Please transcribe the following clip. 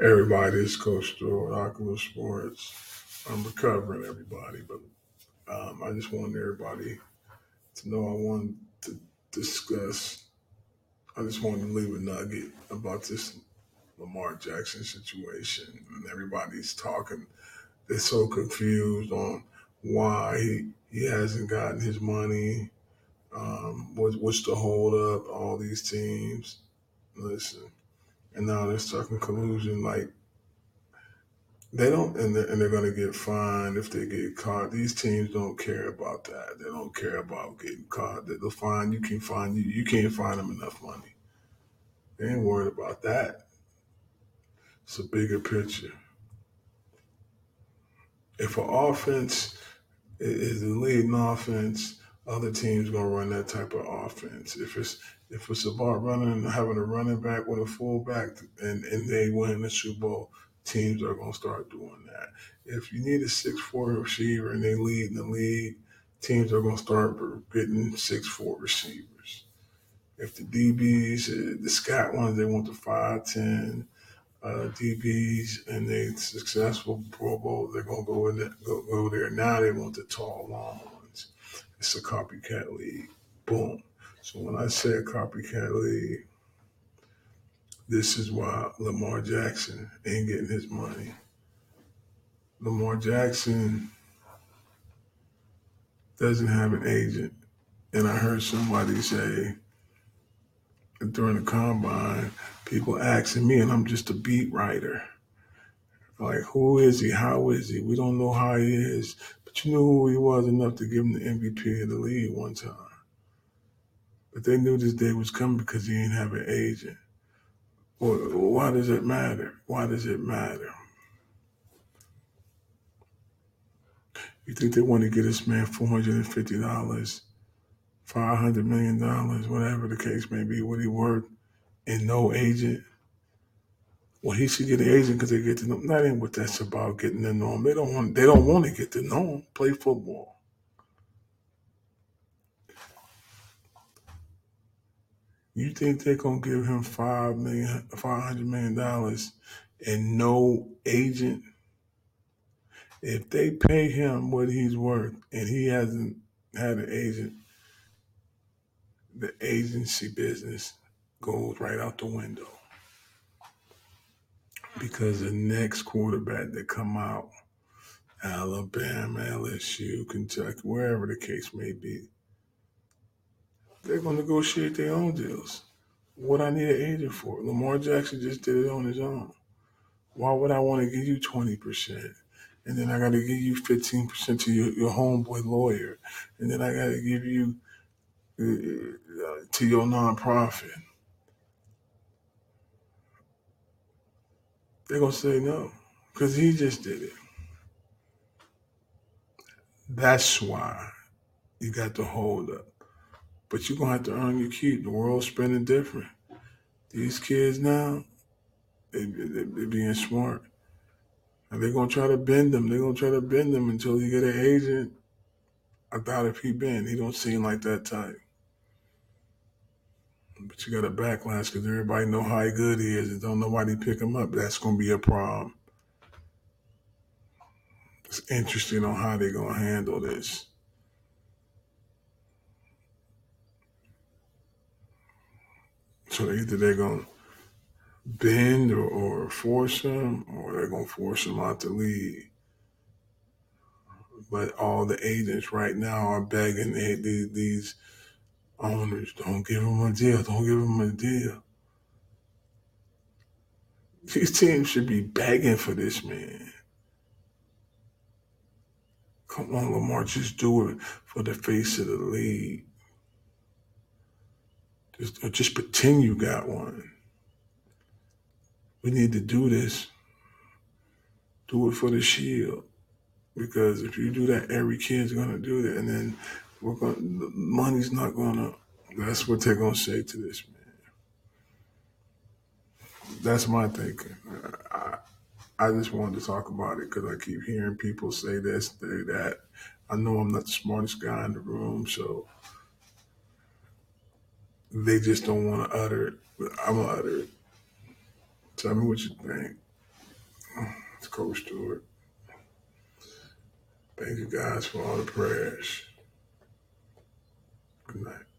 Everybody, it's Coach Stewart, Oculus Sports. I'm recovering, everybody, but um, I just want everybody to know I wanted to discuss. I just wanted to leave a nugget about this Lamar Jackson situation, and everybody's talking. They're so confused on why he, he hasn't gotten his money. Um, what, what's the hold up? All these teams. Listen, and now they're stuck in collusion. Like they don't, and they're, and they're going to get fined if they get caught. These teams don't care about that. They don't care about getting caught. They'll find you can find you. You can't find them enough money. They ain't worried about that. It's a bigger picture. If an offense is the leading offense, other teams gonna run that type of offense. If it's if it's about running having a running back with a fullback and, and they win the Super Bowl, teams are gonna start doing that. If you need a six four receiver and they lead in the league, teams are gonna start getting six four receivers. If the DBs, uh, the Scott ones, they want the five ten uh, DBs and they successful Pro Bowl, they're gonna go in there, go, go there. Now they want the tall, long. It's a copycat league. Boom. So when I say a copycat league, this is why Lamar Jackson ain't getting his money. Lamar Jackson doesn't have an agent. And I heard somebody say during the combine, people asking me, and I'm just a beat writer. Like, who is he? How is he? We don't know how he is. But you knew who he was enough to give him the MVP of the league one time. But they knew this day was coming because he didn't have an agent. Well, why does it matter? Why does it matter? You think they want to get this man $450, $500 million, whatever the case may be, what he worth, and no agent? Well, he should get an agent because they get to know. That ain't what that's about. Getting to know him. They don't want. They don't want to get to know him. Play football. You think they're gonna give him five million, five hundred million dollars, and no agent? If they pay him what he's worth, and he hasn't had an agent, the agency business goes right out the window because the next quarterback that come out, Alabama, LSU, Kentucky, wherever the case may be, they're going to negotiate their own deals. What I need an agent for? Lamar Jackson just did it on his own. Why would I want to give you 20%? And then I got to give you 15% to your, your homeboy lawyer. And then I got to give you uh, to your nonprofit. They're to say no because he just did it. That's why you got to hold up. But you're to have to earn your keep. The world's spinning different. These kids now, they, they, they're being smart. And they're to try to bend them. They're to try to bend them until you get an agent. I doubt if he bend. He don't seem like that type. But you got a backlash because everybody know how good he is and don't nobody pick him up. That's going to be a problem. It's interesting on how they're going to handle this. So either they're going to bend or, or force him or they're going to force him out to league. But all the agents right now are begging these, these owners, don't give him a deal, don't give him a deal. These teams should be begging for this man. Come on, Lamar, just do it for the face of the league. Just, uh, just pretend you got one. We need to do this. Do it for the shield. Because if you do that, every kid's gonna do that, and then we're going. to Money's not gonna. That's what they're gonna say to this man. That's my thinking. I, I just wanted to talk about it because I keep hearing people say this, say that. I know I'm not the smartest guy in the room, so they just don't want to utter it. But I'm gonna utter it. Tell me what you think. It's Coach Stewart. Thank you guys for all the prayers. Good.